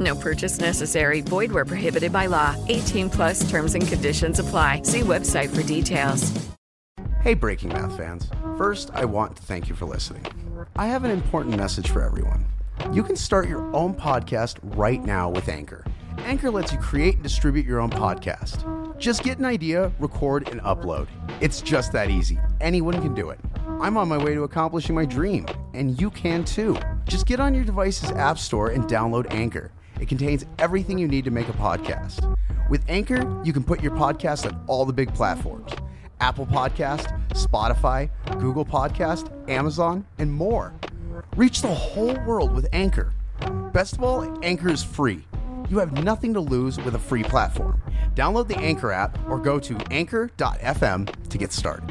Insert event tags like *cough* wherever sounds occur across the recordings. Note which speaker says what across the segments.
Speaker 1: No purchase necessary. Void where prohibited by law. 18 plus terms and conditions apply. See website for details.
Speaker 2: Hey, Breaking Math fans. First, I want to thank you for listening. I have an important message for everyone. You can start your own podcast right now with Anchor. Anchor lets you create and distribute your own podcast. Just get an idea, record, and upload. It's just that easy. Anyone can do it. I'm on my way to accomplishing my dream, and you can too. Just get on your device's app store and download Anchor. It contains everything you need to make a podcast. With Anchor, you can put your podcast on all the big platforms Apple Podcast, Spotify, Google Podcast, Amazon, and more. Reach the whole world with Anchor. Best of all, Anchor is free. You have nothing to lose with a free platform. Download the Anchor app or go to anchor.fm to get started.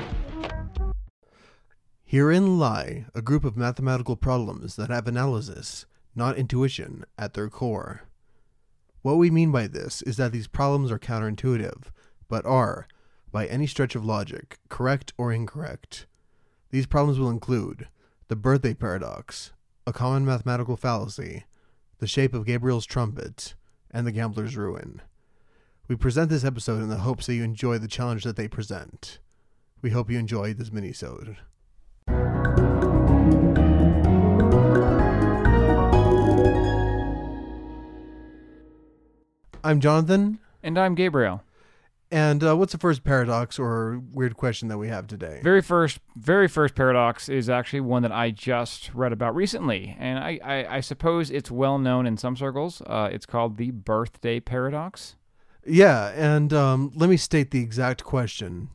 Speaker 3: Herein lie a group of mathematical problems that have analysis, not intuition, at their core. What we mean by this is that these problems are counterintuitive, but are, by any stretch of logic, correct or incorrect. These problems will include the birthday paradox, a common mathematical fallacy, the shape of Gabriel's trumpet, and the gambler's ruin. We present this episode in the hopes that you enjoy the challenge that they present. We hope you enjoy this mini-sode. I'm Jonathan,
Speaker 4: And I'm Gabriel.
Speaker 3: and uh, what's the first paradox or weird question that we have today?
Speaker 4: Very first, very first paradox is actually one that I just read about recently, and I, I, I suppose it's well known in some circles. Uh, it's called the birthday paradox.
Speaker 3: Yeah, and um, let me state the exact question.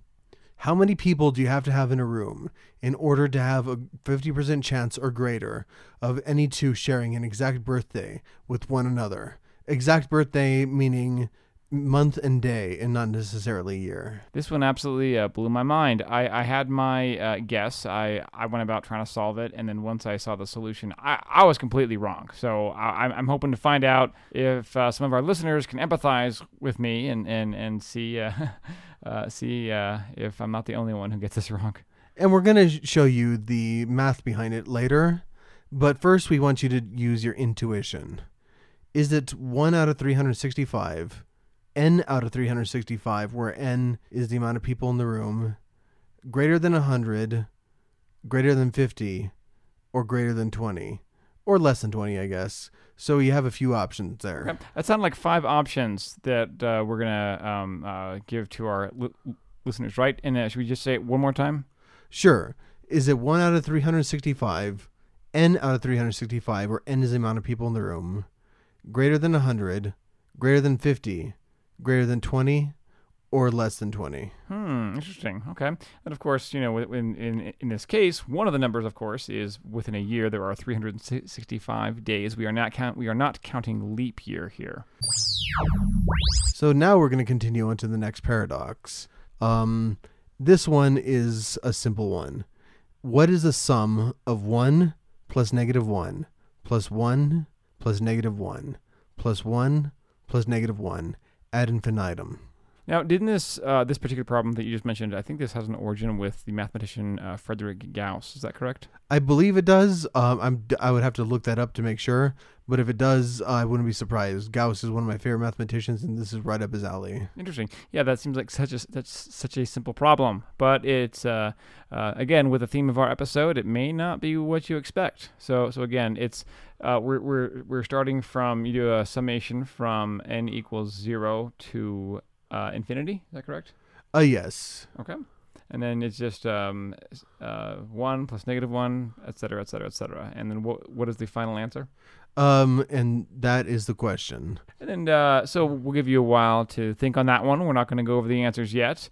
Speaker 3: How many people do you have to have in a room in order to have a 50% chance or greater of any two sharing an exact birthday with one another? Exact birthday meaning month and day and not necessarily year.
Speaker 4: This one absolutely uh, blew my mind. I, I had my uh, guess. I, I went about trying to solve it, and then once I saw the solution, I, I was completely wrong. So I, I'm- I'm hoping to find out if uh, some of our listeners can empathize with me and and and see uh, *laughs* uh, see uh, if I'm not the only one who gets this wrong.
Speaker 3: And we're going to show you the math behind it later, but first we want you to use your intuition. Is it 1 out of 365, n out of 365, where n is the amount of people in the room, greater than 100, greater than 50, or greater than 20? Or less than 20, I guess. So you have a few options there.
Speaker 4: That sounded like five options that uh, we're gonna um, uh, give to our li- listeners, right? And uh, should we just say it one more time?
Speaker 3: Sure. Is it 1 out of 365, n out of 365, where n is the amount of people in the room, greater than 100, greater than 50, greater than 20, or less than 20?
Speaker 4: Hmm, interesting. Okay, and of course, you know, in in in this case, one of the numbers, of course, is within a year there are 365 days. We are not count we are not counting leap year here.
Speaker 3: So now we're going to continue on to the next paradox. Um, this one is a simple one. What is the sum of 1 plus negative 1 plus 1 plus negative 1 plus 1 plus negative 1 ad infinitum?
Speaker 4: Now, didn't this uh, this particular problem that you just mentioned? I think this has an origin with the mathematician uh, Frederick Gauss. Is that correct?
Speaker 3: I believe it does. Um, I'm, I would have to look that up to make sure. But if it does, I wouldn't be surprised. Gauss is one of my favorite mathematicians, and this is right up his alley.
Speaker 4: Interesting. Yeah, that seems like such a that's such a simple problem, but it's uh, uh, again with the theme of our episode, it may not be what you expect. So so again, it's uh, we're we're we're starting from you do a summation from n equals zero to uh, infinity. Is that correct?
Speaker 3: Uh, yes.
Speaker 4: Okay. And then it's just um, uh, one plus negative one, et cetera, et cetera, et cetera. And then what what is the final answer?
Speaker 3: Um, and that is the question.
Speaker 4: And then uh, so we'll give you a while to think on that one. We're not going to go over the answers yet.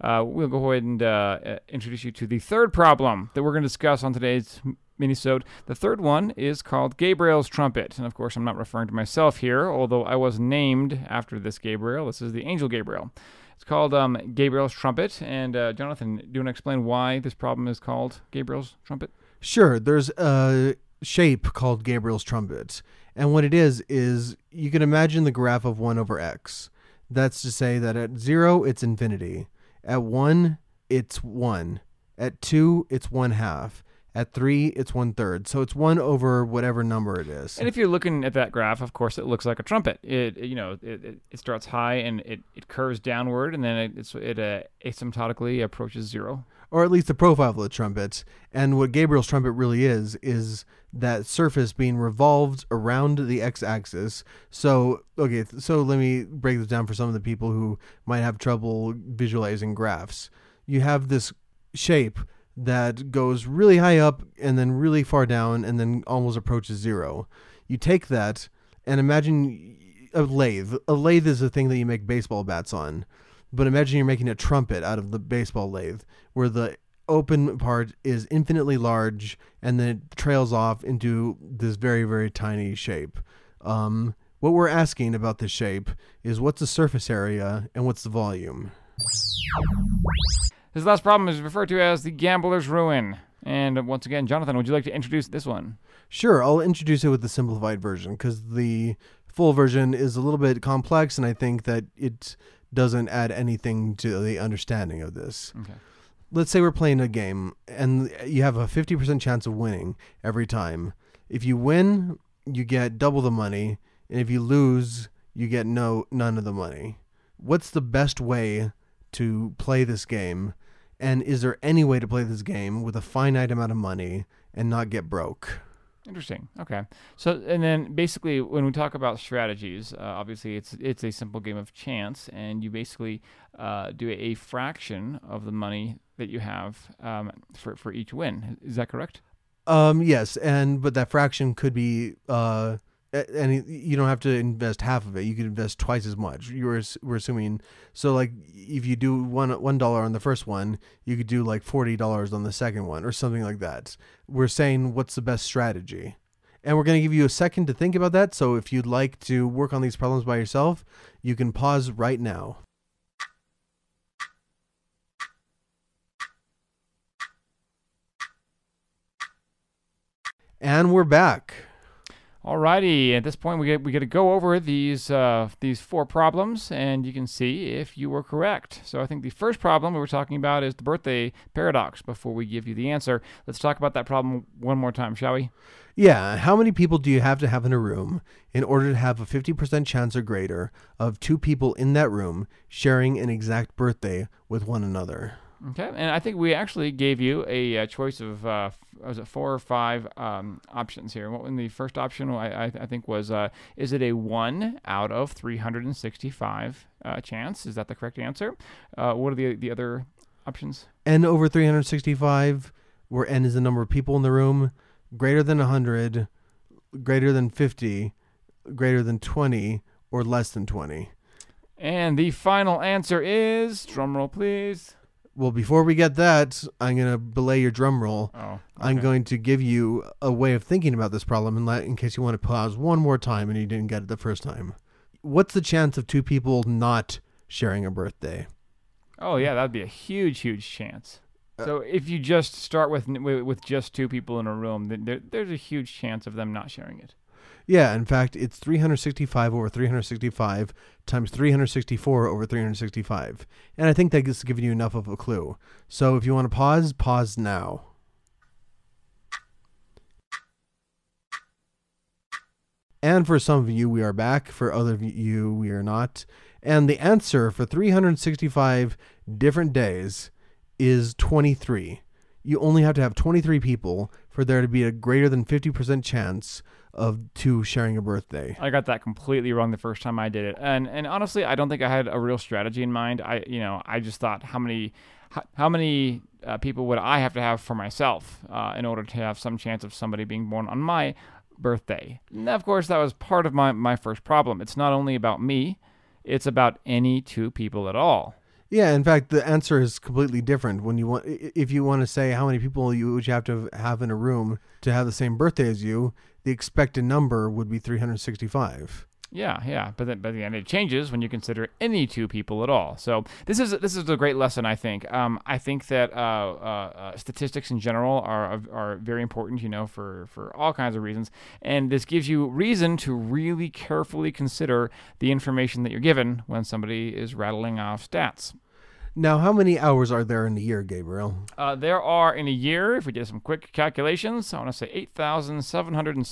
Speaker 4: Uh, we'll go ahead and uh, uh, introduce you to the third problem that we're going to discuss on today's minisode. The third one is called Gabriel's trumpet, and of course, I'm not referring to myself here, although I was named after this Gabriel. This is the angel Gabriel. It's called um, Gabriel's trumpet. And uh, Jonathan, do you want to explain why this problem is called Gabriel's trumpet?
Speaker 3: Sure, there's a shape called Gabriel's trumpet. And what it is, is you can imagine the graph of 1 over x. That's to say that at 0, it's infinity. At 1, it's 1. At 2, it's 1 half. At 3, it's one third. So it's 1 over whatever number it is.
Speaker 4: And if you're looking at that graph, of course, it looks like a trumpet. It, it- you know, it, it, starts high and it, it curves downward, and then it, it's, it uh, asymptotically approaches zero.
Speaker 3: or at least the profile of the trumpet. And what Gabriel's trumpet really is, is that surface being revolved around the x axis. So, okay, so let me break this down for some of the people who might have trouble visualizing graphs. You have this shape that goes really high up and then really far down and then almost approaches zero. You take that and imagine a lathe. A lathe is a thing that you make baseball bats on. But imagine you're making a trumpet out of the baseball lathe, where the open part is infinitely large and then it trails off into this very, very tiny shape. Um, what we're asking about this shape is what's the surface area and what's the volume?
Speaker 4: This last problem is referred to as the gambler's ruin. And once again, Jonathan, would you like to introduce this one?
Speaker 3: Sure, I'll introduce it with the simplified version because the full version is a little bit complex and I think that it doesn't add anything to the understanding of this.
Speaker 4: Okay.
Speaker 3: let's say we're playing a game and you have a 50% chance of winning every time. If you win, you get double the money, and if you lose, you get no none of the money. What's the best way to play this game? And is there any way to play this game with a finite amount of money and not get broke?
Speaker 4: Interesting. Okay. So, and then basically, when we talk about strategies, uh, obviously it's it's a simple game of chance, and you basically uh, do a fraction of the money that you have um, for for each win. Is that correct?
Speaker 3: Um, yes, and but that fraction could be uh, and you don't have to invest half of it. You could invest twice as much. You were we're assuming so like if you do one one dollar on the first one, you could do like forty dollars on the second one or something like that. We're saying what's the best strategy, and we're going to give you a second to think about that. So if you'd like to work on these problems by yourself, you can pause right now. And we're back.
Speaker 4: Alrighty. At this point, we get we get to go over these uh, these four problems, and you can see if you were correct. So I think the first problem we were talking about is the birthday paradox. Before we give you the answer, let's talk about that problem one more time, shall we?
Speaker 3: Yeah, how many people do you have to have in a room in order to have a 50% chance or greater of two people in that room sharing an exact birthday with one another?
Speaker 4: Okay, and I think we actually gave you a, uh choice of uh, was it four or five um, options here. What was the first option? I, I, I think was uh, is it a one out of 365 uh, chance? Is that the correct answer? Uh, what are the the other options?
Speaker 3: N over 365, where N is the number of people in the room, greater than 100, greater than 50, greater than 20, or less than 20.
Speaker 4: And the final answer is drumroll, please.
Speaker 3: Well, before we get that, I'm going to belay your drum roll.
Speaker 4: Oh,
Speaker 3: I'm going to give you a way of thinking about this problem in, la- in case you want to pause one more time and you didn't get it the first time. What's the chance of two people not sharing a birthday?
Speaker 4: Oh yeah, that'd be a huge, huge chance. Uh, so if you just start with with, with just two people in a room, then there, there's a huge chance of them not sharing it.
Speaker 3: Yeah, in fact, it's 365 over 365 times 364 over 365. And I think that's giving you enough of a clue. So if you want to pause, pause now. And for some of you, we are back. For other of you, we are not. And the answer for 365 different days is 23. you only have to have 23 people for there to be a greater than 50% chance of two sharing a birthday.
Speaker 4: I got that completely wrong the first time I did it, and and honestly, I don't think I had a real strategy in mind. I you know I just thought how many how, how many uh, people would I have to have for myself uh, in order to have some chance of somebody being born on my birthday. And of course, that was part of my my first problem. It's not only about me; it's about any two people at all.
Speaker 3: Yeah, in fact, the answer is completely different when you want. If you want to say how many people you would you have to have in a room to have the same birthday as you, the expected number would be 365.
Speaker 4: Yeah, yeah, but then, but then it changes when you consider any two people at all. So this is this is a great lesson, I think. Um, I think that uh, uh, uh, statistics in general are are very important, you know, for for all kinds of reasons, and this gives you reason to really carefully consider the information that you're given when somebody is rattling off stats.
Speaker 3: Now, how many hours are there in a year, Gabriel?
Speaker 4: Uh, there are in a year, if we did some quick calculations, I want to say eight thousand seven hundred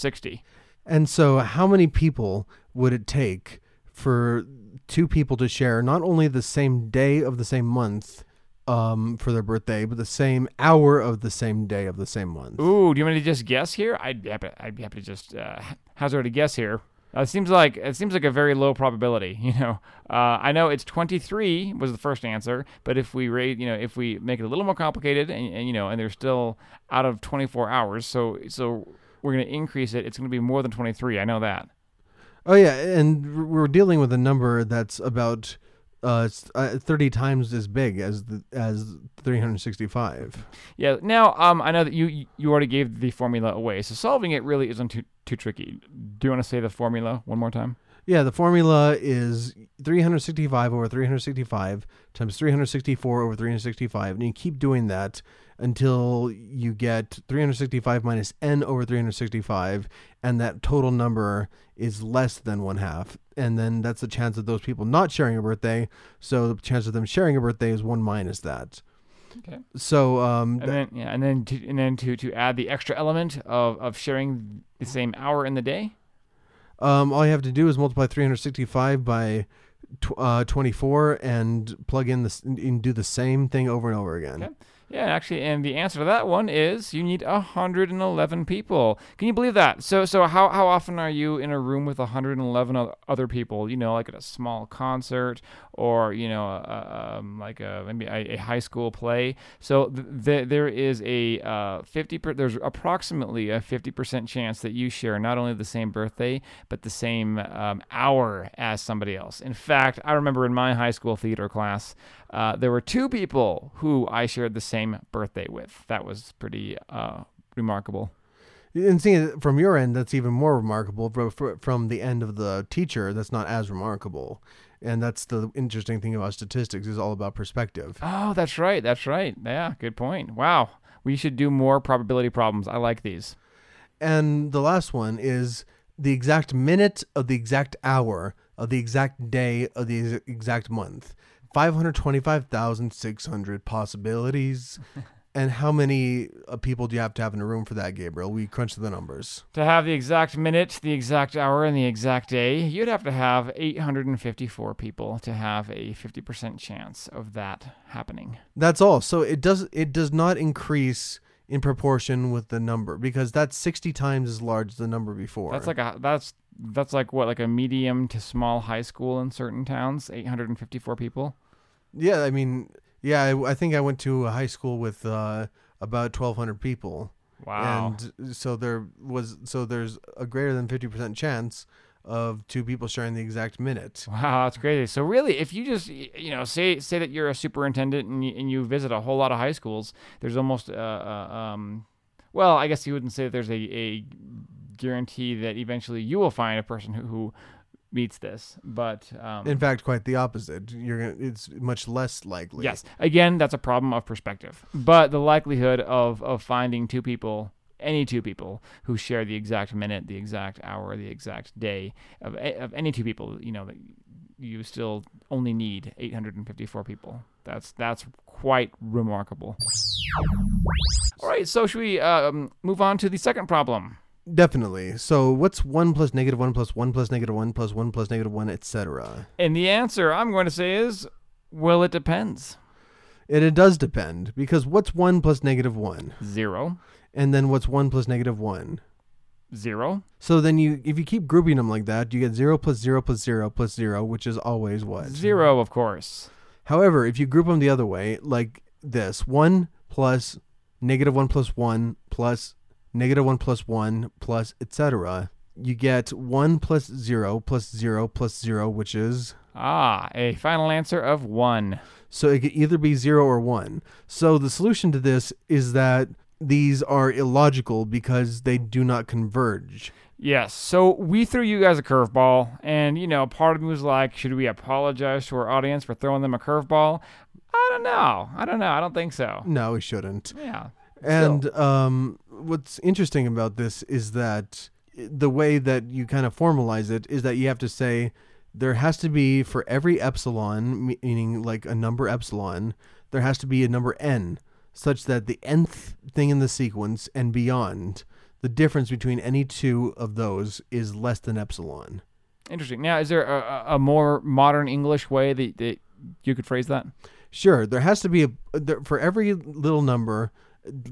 Speaker 4: and
Speaker 3: so, how many people would it take for two people to share not only the same day of the same month um, for their birthday, but the same hour of the same day of the same month?
Speaker 4: Ooh, do you want me to just guess here? I'd be happy, I'd be happy to just uh, hazard a guess here. Uh, it seems like it seems like a very low probability. *laughs* You know, uh, I know it's 23 was the first answer, but if we rate, you know, if we make it a little more complicated, and, and you know, and they're still out of 24 hours, so so we're going to increase it. It's going to be more than 23. I know that.
Speaker 3: Oh yeah, and we're dealing with a number that's about uh, uh, 30 times as big as the, as 365.
Speaker 4: Yeah. Now, um, I know that you you already gave the formula away, so solving it really isn't too too tricky. Do you want to say the formula one more time?
Speaker 3: Yeah, the formula is 365 over 365 times 364 over 365, and you keep doing that until you get 365 minus n over 365, and that total number is less than one half. And then that's the chance of those people not sharing a birthday. So the chance of them sharing a birthday is one minus that.
Speaker 4: Okay.
Speaker 3: So um,
Speaker 4: And then yeah, and then to and then to to add the extra element of of sharing the same hour in the day.
Speaker 3: Um, all you have to do is multiply 365 by tw- uh, 24 and plug in this and do the same thing over and over again.
Speaker 4: Okay. Yeah, actually, and the answer to that one is you need 111 people. Can you believe that? So, so how, how often are you in a room with 111 other people? You know, like at a small concert or you know, um, like a maybe a, a high school play. So th- th- there is a uh, 50. Per- there's approximately a 50 percent chance that you share not only the same birthday but the same um, hour as somebody else. In fact, I remember in my high school theater class, uh, there were two people who I shared the same birthday with. That was pretty uh, remarkable.
Speaker 3: And seeing it from your end, that's even more remarkable. Fro- From the end of the teacher, that's not as remarkable. And that's the interesting thing about statistics is all about perspective.
Speaker 4: Oh, that's right. That's right. Yeah, good point. Wow. We should do more probability problems. I like these.
Speaker 3: And the last one is the exact minute of the exact hour of the exact day of the exact month. 525,600 possibilities. *laughs* and how many uh, people do you have to have in a room for that, Gabriel? We crunched the numbers.
Speaker 4: To have the exact minute, the exact hour, and the exact day, you'd have to have 854 people to have a 50% chance of that happening.
Speaker 3: That's all. So it does it does not increase in proportion with the number because that's 60 times as large as the number before.
Speaker 4: That's like a that's that's like what like a medium to small high school in certain towns, 854 people.
Speaker 3: Yeah, I mean, yeah, I, I think I went to a high school with uh, about 1200 people.
Speaker 4: Wow.
Speaker 3: And so there was so there's a greater than 50% chance of two people sharing the exact minute.
Speaker 4: Wow, that's crazy. So really, if you just you know say say that you're a superintendent and you, and you visit a whole lot of high schools, there's almost uh, uh, um, well, I guess you wouldn't say that there's a, a guarantee that eventually you will find a person who, who meets this, but um,
Speaker 3: In fact, quite the opposite. You're gonna, it's much less likely.
Speaker 4: yes, again, that's a problem of perspective. But the likelihood of of finding two people. Any two people who share the exact minute, the exact hour, the exact day of, of any two people, you know, that you still only need 854 people. That's that's quite remarkable. All right, so should we um, move on to the second problem?
Speaker 3: Definitely. So what's 1 plus negative 1 plus 1 plus negative 1 plus 1 plus negative 1, etc.?
Speaker 4: And the answer I'm going to say is, well, it depends.
Speaker 3: It, it does depend because what's one plus negative one,
Speaker 4: Zero.
Speaker 3: and then what's one plus negative one.
Speaker 4: Zero.
Speaker 3: So then you, if you keep grouping them like that, you get zero plus zero plus zero plus zero, which is always what
Speaker 4: Zero, of course.
Speaker 3: However, if you group them the other way, like this, one plus negative one plus one plus negative one plus one plus etc., you get one plus zero plus zero plus zero, which is
Speaker 4: Ah, a final answer of one.
Speaker 3: so it could either be zero or one. So the solution to this is that these are illogical because they do not converge.
Speaker 4: Yes. So we threw you guys a curveball, and you know, part of me was like, should we apologize to our audience for throwing them a curveball? I don't know. I don't know. I don't think so.
Speaker 3: No, we shouldn't.
Speaker 4: Yeah.
Speaker 3: And um, what's interesting about this is that the way that you kind of formalize it is that you have to say there has to be for every epsilon, meaning like a number epsilon, there has to be a number n, such that the nth thing in the sequence and beyond, the difference between any two of those is less than epsilon.
Speaker 4: Interesting. Now, is there a, a- a more modern English way that, that you could phrase that?
Speaker 3: Sure, there has to be a there, for every little number,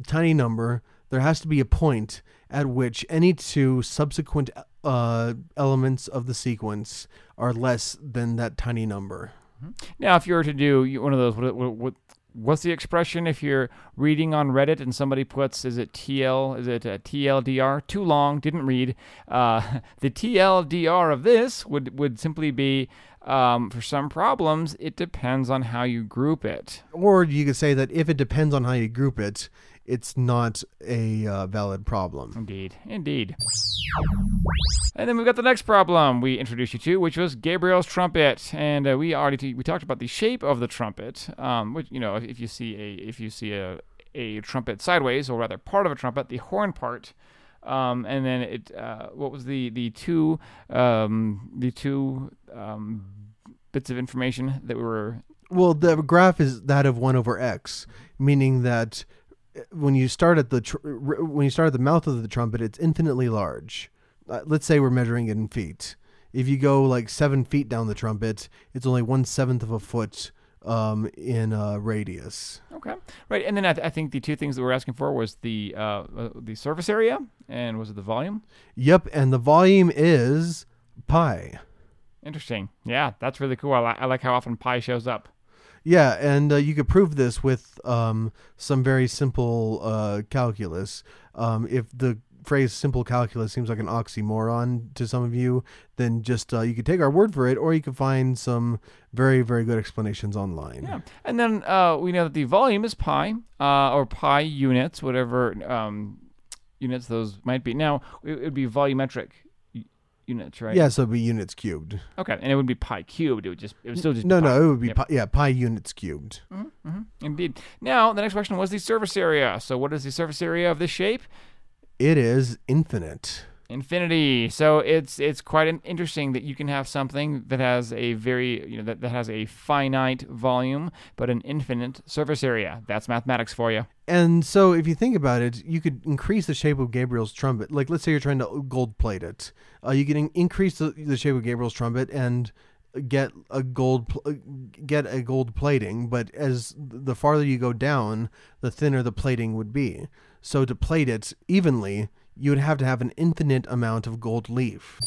Speaker 3: tiny number, there has to be a point at which any two subsequent uh, elements of the sequence are less than that tiny number.
Speaker 4: Now, if you were to do one of those, what, what, what, what's the expression if you're reading on Reddit and somebody puts, is it TL, is it uh TLDR? Too long, didn't read. Uh, *laughs* the TLDR of this would, would simply be, um, for some problems, it depends on how you group it.
Speaker 3: Or you could say that if it depends on how you group it, it's not a uh, valid problem.
Speaker 4: Indeed, indeed. And then we've got the next problem we introduced you to, which was Gabriel's trumpet, and uh, we already t- we talked about the shape of the trumpet. Um, which you know, if, if you see a if you see a a trumpet sideways, or rather part of a trumpet, the horn part, um, and then it uh, what was the the two um, the two um, bits of information that we were
Speaker 3: Well, the graph is that of one over x, meaning that uh, when you start at the tr- when you start at the mouth of the trumpet, it's infinitely large. Uh, let's say we're measuring it in feet. If you go like seven feet down the trumpet, it's only one seventh of a foot um, in uh, radius.
Speaker 4: Okay, right, and then I, th- I think the two things that we're asking for was the uh, uh, the surface area and was it the volume?
Speaker 3: Yep, and the volume is pi.
Speaker 4: Interesting. Yeah, that's really cool. I, li- I like how often pi shows up.
Speaker 3: Yeah, and uh, you could prove this with um, some very simple uh, calculus. Um, if the phrase simple calculus seems like an oxymoron to some of you, then just uh, you could take our word for it, or you could find some very, very good explanations online.
Speaker 4: Yeah, and then uh, we know that the volume is pi, uh, or pi units, whatever um, units those might be. Now it would be volumetric units, right?
Speaker 3: Yeah, so it'd be units cubed.
Speaker 4: Okay, and it would be pi cubed. It would just it would still just
Speaker 3: No,
Speaker 4: be pi.
Speaker 3: no, it would be
Speaker 4: Yep.
Speaker 3: pi, yeah pi units cubed.
Speaker 4: Indeed. Now the next question was the surface area. So what is the surface area of this shape?
Speaker 3: It is infinite.
Speaker 4: Infinity. So it's it's quite interesting that you can have something that has a very you know that, that has a finite volume but an infinite surface area. That's mathematics for you.
Speaker 3: And so, if you think about it, you could increase the shape of Gabriel's trumpet. Like, let's say you're trying to gold plate it. Uh, you can in- increase the, the shape of Gabriel's trumpet and get a gold pl- uh, get a gold plating. But as the farther you go down, the thinner the plating would be. So to plate it evenly, you would have to have an infinite amount of gold leaf.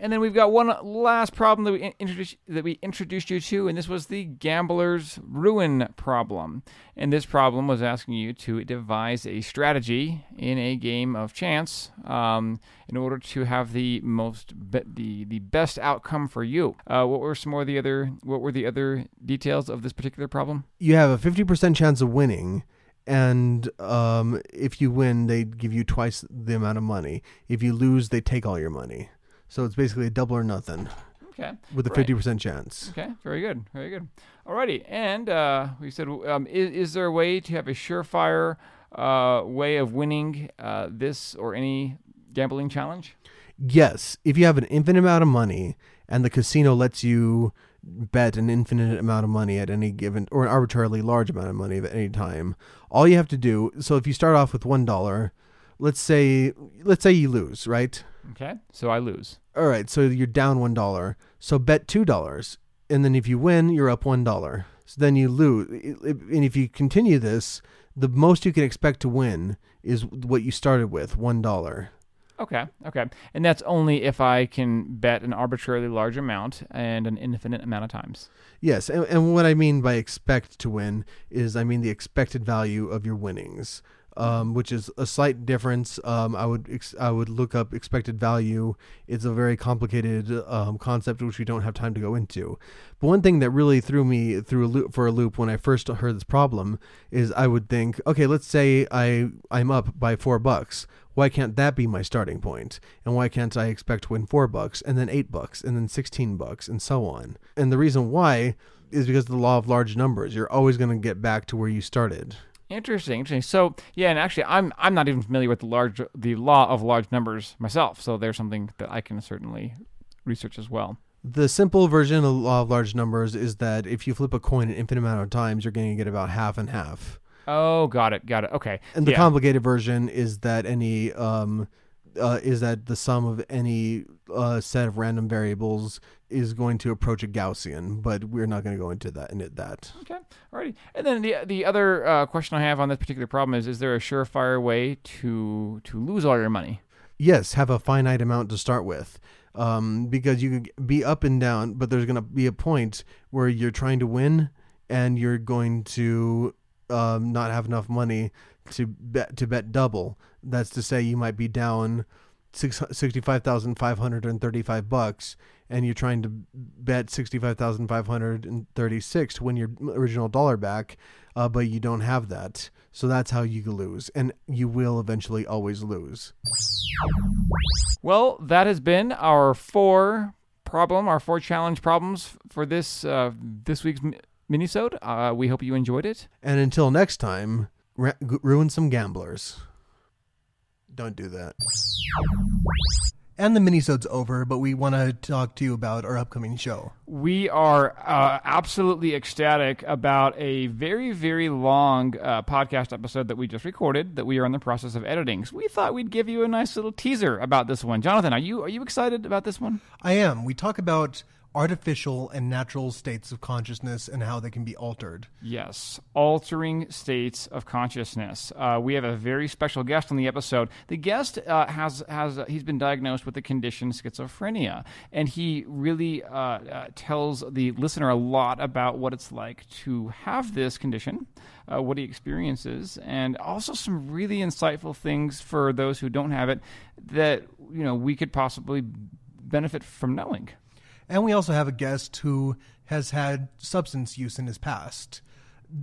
Speaker 4: And then we've got one last problem that we introduced that we introduced you to, and this was the gambler's ruin problem. And this problem was asking you to devise a strategy in a game of chance um, in order to have the most be- the the best outcome for you. Uh, what were some more of the other what were the other details of this particular problem?
Speaker 3: You have a fifty percent chance of winning. And um, if you win, they give you twice the amount of money. If you lose, they take all your money. So it's basically a double or nothing
Speaker 4: Okay.
Speaker 3: with a
Speaker 4: Right.
Speaker 3: fifty percent chance.
Speaker 4: Okay, very good, very good. Alrighty, and uh, we said, um, is, is there a way to have a surefire uh, way of winning uh, this or any gambling challenge?
Speaker 3: Yes, if you have an infinite amount of money and the casino lets you bet an infinite amount of money at any given or an arbitrarily large amount of money at any time, all you have to do. So if you start off with one dollar, let's say let's say you lose, right?
Speaker 4: Okay, so I lose.
Speaker 3: All right, so you're down one dollar. So bet two dollars, and then if you win, you're up one dollar. So then you lose. And if you continue this, the most you can expect to win is what you started with one dollar.
Speaker 4: Okay, okay. And that's only if I can bet an arbitrarily large amount and an infinite amount of times.
Speaker 3: Yes, and, and what I mean by expect to win is I mean the expected value of your winnings um, which is a slight difference. Um, I would ex- I would look up expected value. It's a very complicated um, concept which we don't have time to go into. But one thing that really threw me through a loop for a loop when I first heard this problem is I would think, okay, let's say I I'm up by four bucks. Why can't that be my starting point? And why can't I expect to win four bucks and then eight bucks and then sixteen bucks and so on? And the reason why is because of the law of large numbers. You're always going to get back to where you started.
Speaker 4: Interesting, interesting. So yeah, and actually, I'm I'm not even familiar with the large the law of large numbers myself. So there's something that I can certainly research as well.
Speaker 3: The simple version of the law of large numbers is that if you flip a coin an infinite amount of times, you're going to get about half and half.
Speaker 4: Oh, got it, got it. Okay.
Speaker 3: And the
Speaker 4: yeah.
Speaker 3: complicated version is that any um, uh, is that the sum of any uh, set of random variables is going to approach a Gaussian, but we're not going to go into that in that.
Speaker 4: Okay, alrighty. And then the the other uh, question I have on this particular problem is: Is there a surefire way to to lose all your money?
Speaker 3: Yes, have a finite amount to start with. Um, because you could be up and down, but there's going to be a point where you're trying to win and you're going to um, not have enough money to bet to bet double. That's to say, you might be down sixty-five thousand five hundred and thirty-five bucks, and you're trying to bet sixty-five thousand five hundred and thirty-six to win your original dollar back, uh, but you don't have that. So that's how you lose, and you will eventually always lose.
Speaker 4: Well, that has been our four problem, our four challenge problems for this uh, this week's minisode. Uh, we hope you enjoyed it.
Speaker 3: And until next time, ra- ruin some gamblers. Don't do that.
Speaker 5: And the minisode's over, but we want to talk to you about our upcoming show.
Speaker 4: We are uh, absolutely ecstatic about a very, very long uh, podcast episode that we just recorded that we are in the process of editing. So we thought we'd give you a nice little teaser about this one. Jonathan, are you are you excited about this one?
Speaker 5: I am. We talk about artificial and natural states of consciousness and how they can be altered.
Speaker 4: Yes, altering states of consciousness. Uh, we have a very special guest on the episode. The guest uh, has has uh, he's been diagnosed with the condition schizophrenia, and he really uh, uh, tells the listener a lot about what it's like to have this condition. Uh, what he experiences, and also some really insightful things for those who don't have it that you know we could possibly benefit from knowing.
Speaker 5: And we also have a guest who has had substance use in his past.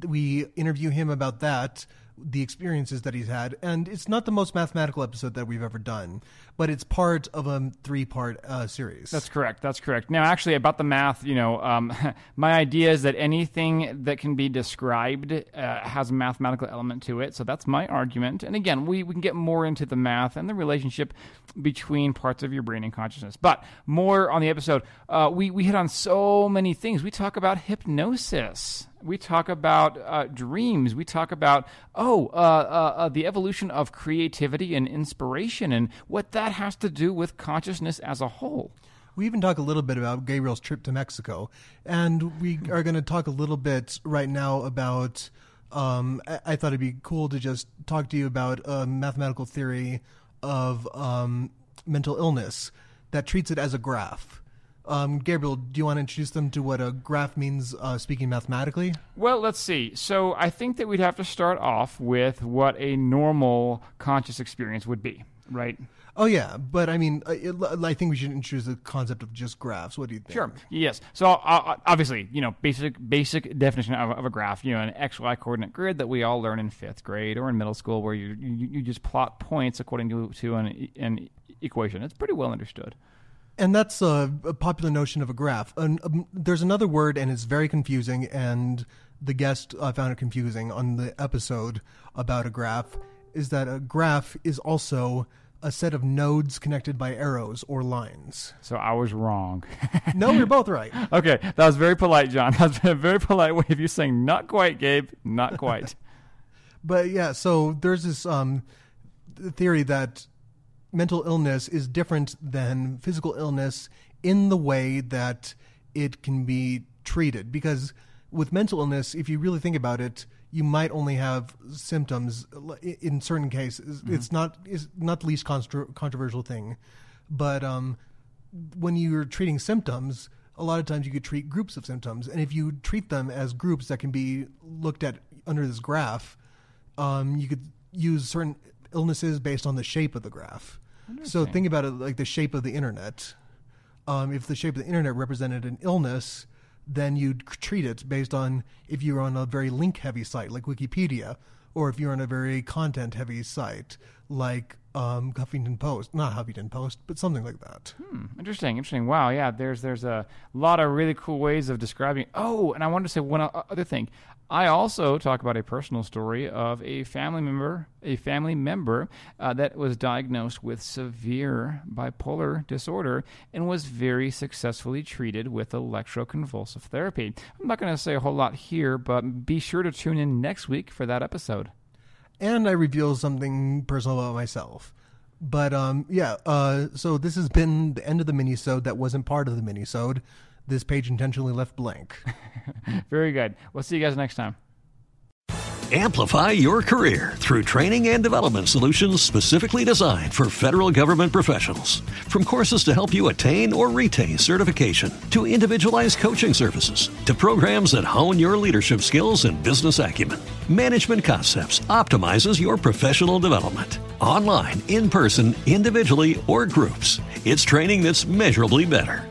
Speaker 5: We interview him about that, the experiences that he's had, and it's not the most mathematical episode that we've ever done, but it's part of a three-part uh, series.
Speaker 4: That's correct. That's correct. Now, actually, about the math, you know, um, *laughs* my idea is that anything that can be described uh, has a mathematical element to it. So that's my argument. And again, we, we can get more into the math and the relationship between parts of your brain and consciousness. But more on the episode. Uh, we we hit on so many things. We talk about hypnosis. We talk about uh, dreams. We talk about, oh, uh, uh, uh, the evolution of creativity and inspiration and what that has to do with consciousness as a whole.
Speaker 5: We even talk a little bit about Gabriel's trip to Mexico. And we are going to talk a little bit right now about. Um, I, I, thought it'd be cool to just talk to you about a mathematical theory of um, mental illness that treats it as a graph. Um, Gabriel, do you want to introduce them to what a graph means, uh, speaking mathematically?
Speaker 4: Well, let's see. So I think that we'd have to start off with what a normal conscious experience would be, right?
Speaker 5: Oh yeah, but I mean, uh, I think we should introduce the concept of just graphs. What do you think?
Speaker 4: Sure. Yes. So uh, obviously, you know, basic basic definition of, of, a graph. You know, an x y coordinate grid that we all learn in fifth grade or in middle school, where you you, you just plot points according to to an, an equation. It's pretty well understood.
Speaker 5: And that's a, a popular notion of a graph. And um, there's another word, and it's very confusing. And the guest uh, found it confusing on the episode about a graph. Is that a graph is also a set of nodes connected by arrows or lines.
Speaker 4: So I was wrong. *laughs*
Speaker 5: no, you're both right.
Speaker 4: Okay, that was very polite, John. *laughs* That's a very polite way of you saying not quite, Gabe. Not quite. *laughs*
Speaker 5: but yeah, so there's this um, theory that mental illness is different than physical illness in the way that it can be treated because
Speaker 3: with mental illness, if you really think about it, you might only have symptoms in certain cases. Mm-hmm. It's not it's not the least contro- controversial thing, but um, when you're treating symptoms, a lot of times you could treat groups of symptoms, and if you treat them as groups that can be looked at under this graph, um, you could use certain illnesses based on the shape of the graph. So think about it like the shape of the internet. Um, if the shape of the internet represented an illness, then you'd treat it based on if you're on a very link heavy site like Wikipedia, or if you're on a very content heavy site like um, Huffington Post, not Huffington Post, but something like that.
Speaker 4: Hmm, interesting, interesting. Wow, yeah. There's there's a lot of really cool ways of describing. Oh, and I wanted to say one other thing. I also talk about a personal story of a family member, a family member uh, that was diagnosed with severe bipolar disorder and was very successfully treated with electroconvulsive therapy. I'm not going to say a whole lot here, but be sure to tune in next week for that episode.
Speaker 3: And I reveal something personal about myself. But um, yeah, uh, so this has been the end of the minisode that wasn't part of the minisode this page intentionally left blank. *laughs*
Speaker 4: Very good. We'll see you guys next time.
Speaker 6: Amplify your career through training and development solutions specifically designed for federal government professionals. From courses to help you attain or retain certification, to individualized coaching services, to programs that hone your leadership skills and business acumen, Management Concepts optimizes your professional development. Online, in person, individually, or groups, it's training that's measurably better.